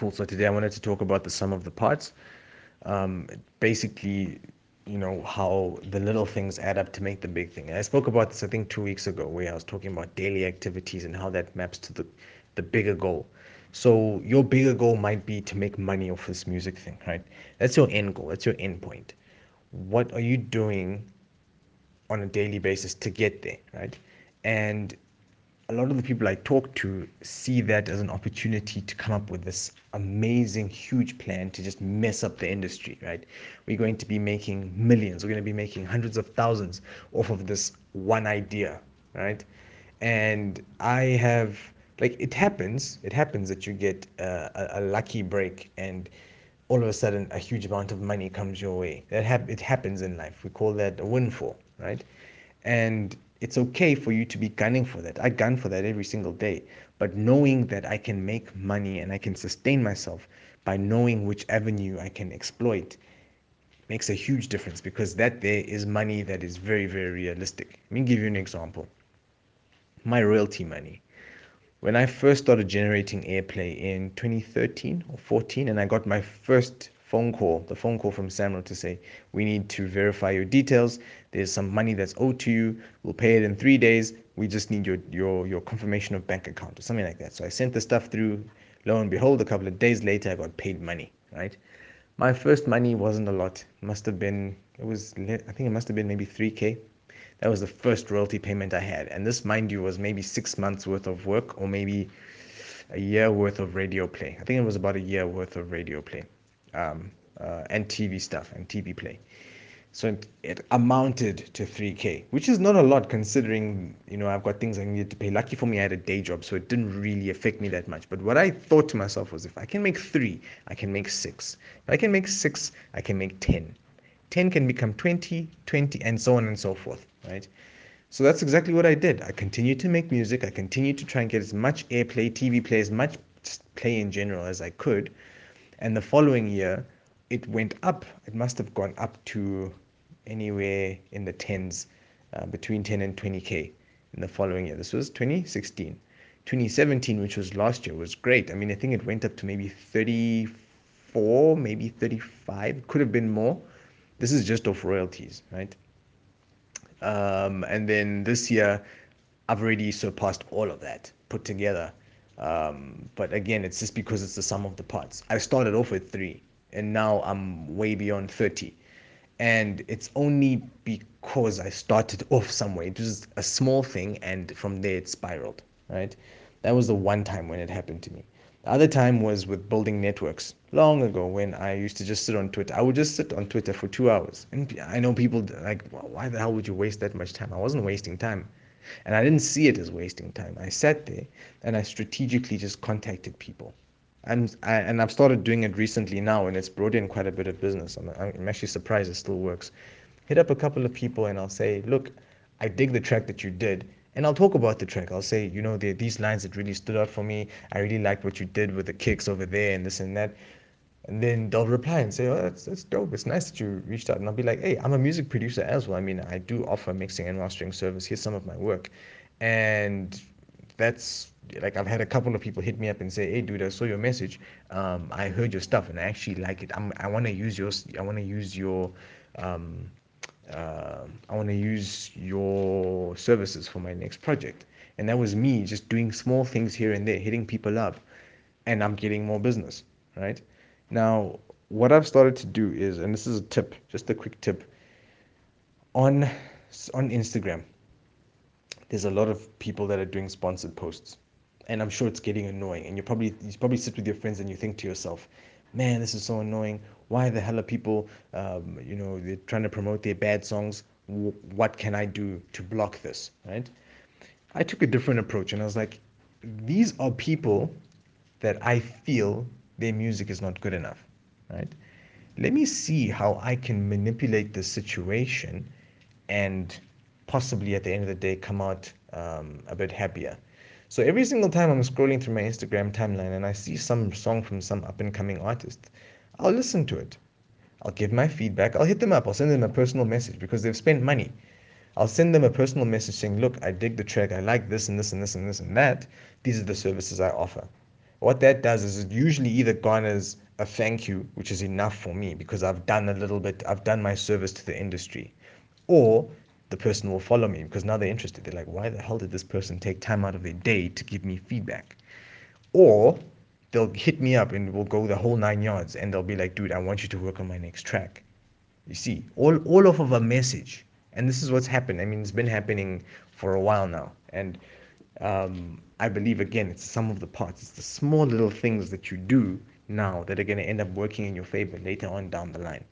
Cool. So today I wanted to talk about the sum of the parts. Um, basically, you know, how the little things add up to make the big thing. And I spoke about this, I think, two weeks ago, where I was talking about daily activities and how that maps to the, the bigger goal. So your bigger goal might be to make money off this music thing, right? That's your end goal. That's your end point. What are you doing on a daily basis to get there, right? And a lot of the people I talk to see that as an opportunity to come up with this amazing, huge plan to just mess up the industry, right? We're going to be making millions, we're going to be making hundreds of thousands off of this one idea, right? And I have, like, it happens, it happens that you get a, a, lucky break and all of a sudden a huge amount of money comes your way. That hap- it happens in life. We call that a windfall, right? And it's okay for you to be gunning for that. I gun for that every single day. But knowing that I can make money and I can sustain myself by knowing which avenue I can exploit makes a huge difference because that there is money that is very, very realistic. Let me give you an example. My royalty money. When I first started generating airplay in 2013 or 14, and I got my first phone call, the phone call from SAMRO to say, we need to verify your details. There's some money that's owed to you. We'll pay it in three days. We just need your, your, your confirmation of bank account or something like that. So I sent the stuff through. Lo and behold, a couple of days later, I got paid money, right? My first money wasn't a lot. It must have been, it was, I think it must have been maybe 3K. That was the first royalty payment I had. And this, mind you, was maybe six months worth of work or maybe a year worth of radio play. I think it was about a year worth of radio play um, uh, and TV stuff and TV play. So it, it, amounted to 3K, which is not a lot considering, you know, I've got things I needed to pay. Lucky for me, I had a day job, so it didn't really affect me that much. But what I thought to myself was if I can make three, I can make six. If I can make six, I can make 10. 10 can become 20, 20, and so on and so forth, right? So that's exactly what I did. I continued to make music. I continued to try and get as much airplay, TV play, as much play in general as I could and the following year, it went up. It must have gone up to anywhere in the tens, uh, between 10 and 20k in the following year. This was 2016. 2017, which was last year, was great. I mean, I think it went up to maybe 34, maybe 35. Could have been more. This is just off royalties, right? Um, and then this year, I've already surpassed all of that put together. Um, but again, it's just because it's the sum of the parts. I started off with three, and now I'm way beyond 30. And it's only because I started off somewhere. It was a small thing, and from there it spiraled, right? That was the one time when it happened to me. The other time was with building networks long ago when I used to just sit on Twitter. I would just sit on Twitter for two hours. And I know people like, why the hell would you waste that much time? I wasn't wasting time. And I didn't see it as wasting time. I sat there and I strategically just contacted people. And, I, and I've started doing it recently now, and it's brought in quite a bit of business. I'm, I'm actually surprised it still works. Hit up a couple of people and I'll say, look, I dig the track that you did. And I'll talk about the track. I'll say, you know, these lines that really stood out for me. I really liked what you did with the kicks over there and this and that. And then they'll reply and say, oh, that's, that's dope. It's nice that you reached out. And I'll be like, hey, I'm a music producer as well. I mean, I do offer mixing and mastering service. Here's some of my work. And that's like I've had a couple of people hit me up and say, "Hey, dude, I saw your message. Um, I heard your stuff and I actually like it. I'm, I want to use your. I want to use your. Um, uh, I want to use your services for my next project." And that was me just doing small things here and there, hitting people up, and I'm getting more business, right? Now, what I've started to do is, and this is a tip, just a quick tip, on on Instagram, there's a lot of people that are doing sponsored posts, and I'm sure it's getting annoying. And you probably you probably sit with your friends and you think to yourself, "Man, this is so annoying. Why the hell are people, um, you know, they're trying to promote their bad songs? what can I do to block this?" Right? I took a different approach, and I was like, "These are people that I feel their music is not good enough, right? Let me see how I can manipulate the situation and possibly at the end of the day come out um, a bit happier. So every single time I'm scrolling through my Instagram timeline and I see some song from some up and coming artist, I'll listen to it. I'll give my feedback. I'll hit them up. I'll send them a personal message because they've spent money. I'll send them a personal message saying, look, I dig the track. I like this and this and this and this and that. These are the services I offer what that does is it usually either garners a thank you, which is enough for me because I've done a little bit, I've done my service to the industry, or the person will follow me because now they're interested. They're like, why the hell did this person take time out of their day to give me feedback? Or they'll hit me up and we'll go the whole nine yards and they'll be like, dude, I want you to work on my next track. You see, all, all off of a message. And this is what's happened. I mean, it's been happening for a while now. And um, I believe, again, it's sum of the parts. It's the small little things that you do now that are going to end up working in your favor later on down the line.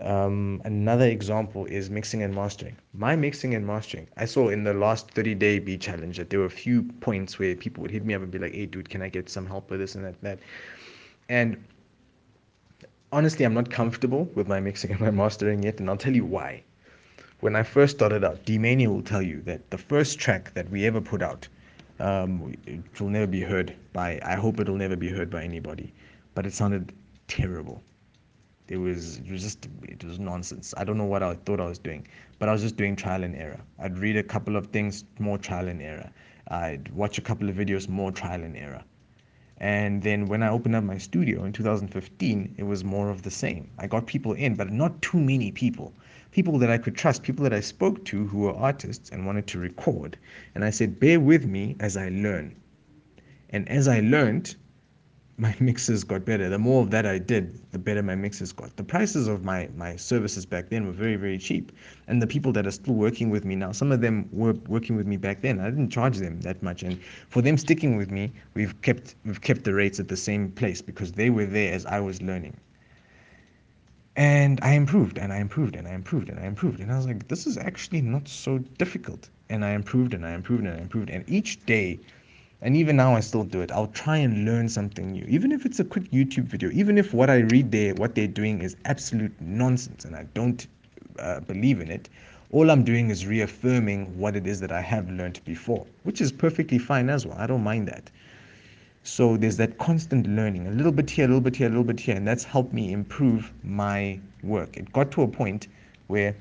Um, another example is mixing and mastering. My mixing and mastering, I saw in the last 30 day B challenge that there were a few points where people would hit me up and be like, hey, dude, can I get some help with this and that? And, that? and honestly, I'm not comfortable with my mixing and my mastering yet, and I'll tell you why. When I first started out, D-Mania will tell you that the first track that we ever put out, um, it will never be heard by, I hope it'll never be heard by anybody, but it sounded terrible. It was, it was just, it was nonsense. I don't know what I thought I was doing, but I was just doing trial and error. I'd read a couple of things, more trial and error. I'd watch a couple of videos, more trial and error. And then when I opened up my studio in 2015, it was more of the same. I got people in, but not too many people. People that I could trust, people that I spoke to who were artists and wanted to record. And I said, bear with me as I learn. And as I learned, my mixes got better. The more of that I did, the better my mixes got. The prices of my my services back then were very very cheap, and the people that are still working with me now, some of them were working with me back then. I didn't charge them that much, and for them sticking with me, we've kept we've kept the rates at the same place because they were there as I was learning. And I improved, and I improved, and I improved, and I improved, and I was like, this is actually not so difficult. And I improved, and I improved, and I improved, and each day and even now, I still do it. I'll try and learn something new, even if it's a quick YouTube video, even if what I read there, what they're doing is absolute nonsense and I don't uh, believe in it. All I'm doing is reaffirming what it is that I have learned before, which is perfectly fine as well. I don't mind that. So there's that constant learning, a little bit here, a little bit here, a little bit here, and that's helped me improve my work. It got to a point where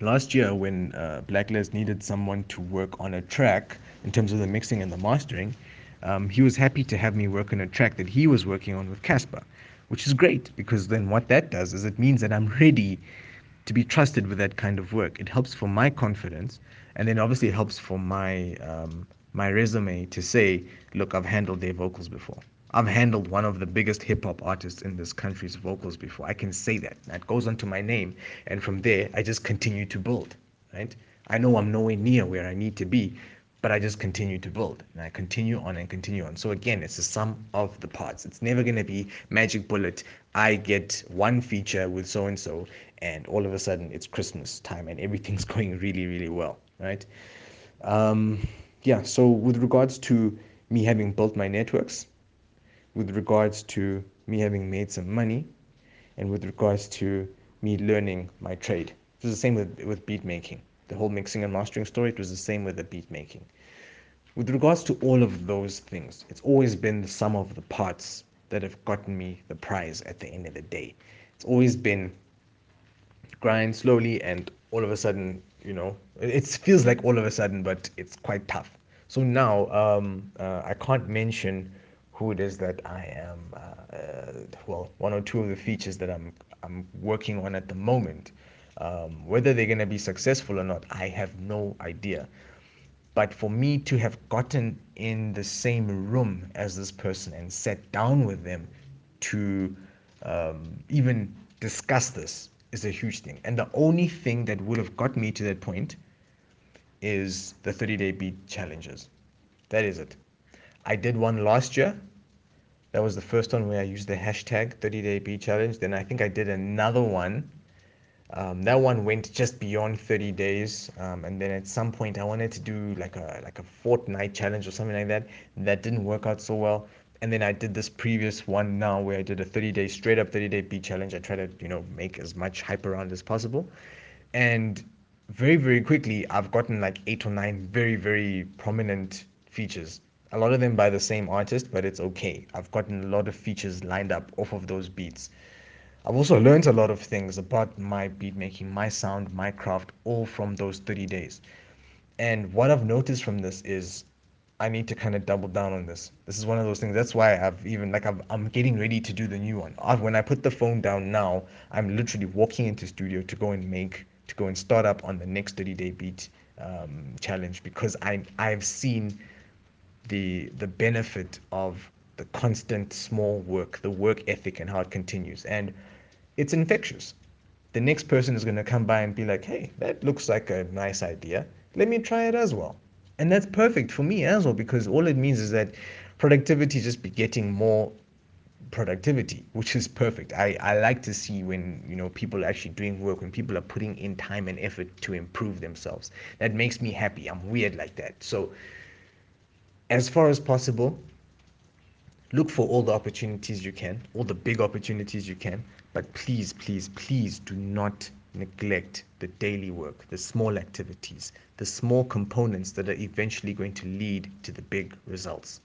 last year, when uh, Blacklist needed someone to work on a track, in terms of the mixing and the mastering, um, he was happy to have me work on a track that he was working on with Cassper, which is great because then what that does is it means that I'm ready to be trusted with that kind of work. It helps for my confidence, and then obviously it helps for my um, my resume to say, look, I've handled their vocals before. I've handled one of the biggest hip hop artists in this country's vocals before. I can say that. That goes onto my name, and from there I just continue to build. Right? I know I'm nowhere near where I need to be, but I just continue to build and I continue on and continue on. So again, it's the sum of the parts. It's never going to be magic bullet. I get one feature with so and so, and all of a sudden it's Christmas time and everything's going really, really well, right? Um, yeah. So with regards to me having built my networks, with regards to me having made some money, and with regards to me learning my trade, it was the same with with beat making the whole mixing and mastering story, it was the same with the beat making. With regards to all of those things, it's always been the sum of the parts that have gotten me the prize at the end of the day. It's always been grind slowly and all of a sudden, you know, it feels like all of a sudden, but it's quite tough. So now um, uh, I can't mention who it is that I am. Uh, uh, well, one or two of the features that I'm I'm working on at the moment. Um, whether they're going to be successful or not, I have no idea. But for me to have gotten in the same room as this person and sat down with them to um, even discuss this is a huge thing. And the only thing that would have got me to that point is the 30 day beat challenges. That is it. I did one last year. That was the first one where I used the hashtag 30 day beat challenge. Then I think I did another one um, that one went just beyond 30 days, um, and then at some point I wanted to do like a like a fortnight challenge or something like that. That didn't work out so well. And then I did this previous one now where I did a 30 day straight up 30 day beat challenge. I try to you know make as much hype around as possible, and very very quickly I've gotten like eight or nine very very prominent features. A lot of them by the same artist, but it's okay. I've gotten a lot of features lined up off of those beats. I've also learned a lot of things about my beat making, my sound, my craft, all from those 30 days. And what I've noticed from this is I need to kind of double down on this. This is one of those things. That's why I've even like I'm, I'm getting ready to do the new one. i when I put the phone down now, I'm literally walking into studio to go and make to go and start up on the next 30 day beat um, challenge because I I've seen the the benefit of the constant small work, the work ethic, and how it continues, and it's infectious. The next person is going to come by and be like, "Hey, that looks like a nice idea. Let me try it as well." And that's perfect for me as well because all it means is that productivity just be getting more productivity, which is perfect. I, I like to see when you know people are actually doing work, when people are putting in time and effort to improve themselves. That makes me happy. I'm weird like that. So as far as possible, look for all the opportunities you can, all the big opportunities you can, but please, please, please do not neglect the daily work, the small activities, the small components that are eventually going to lead to the big results.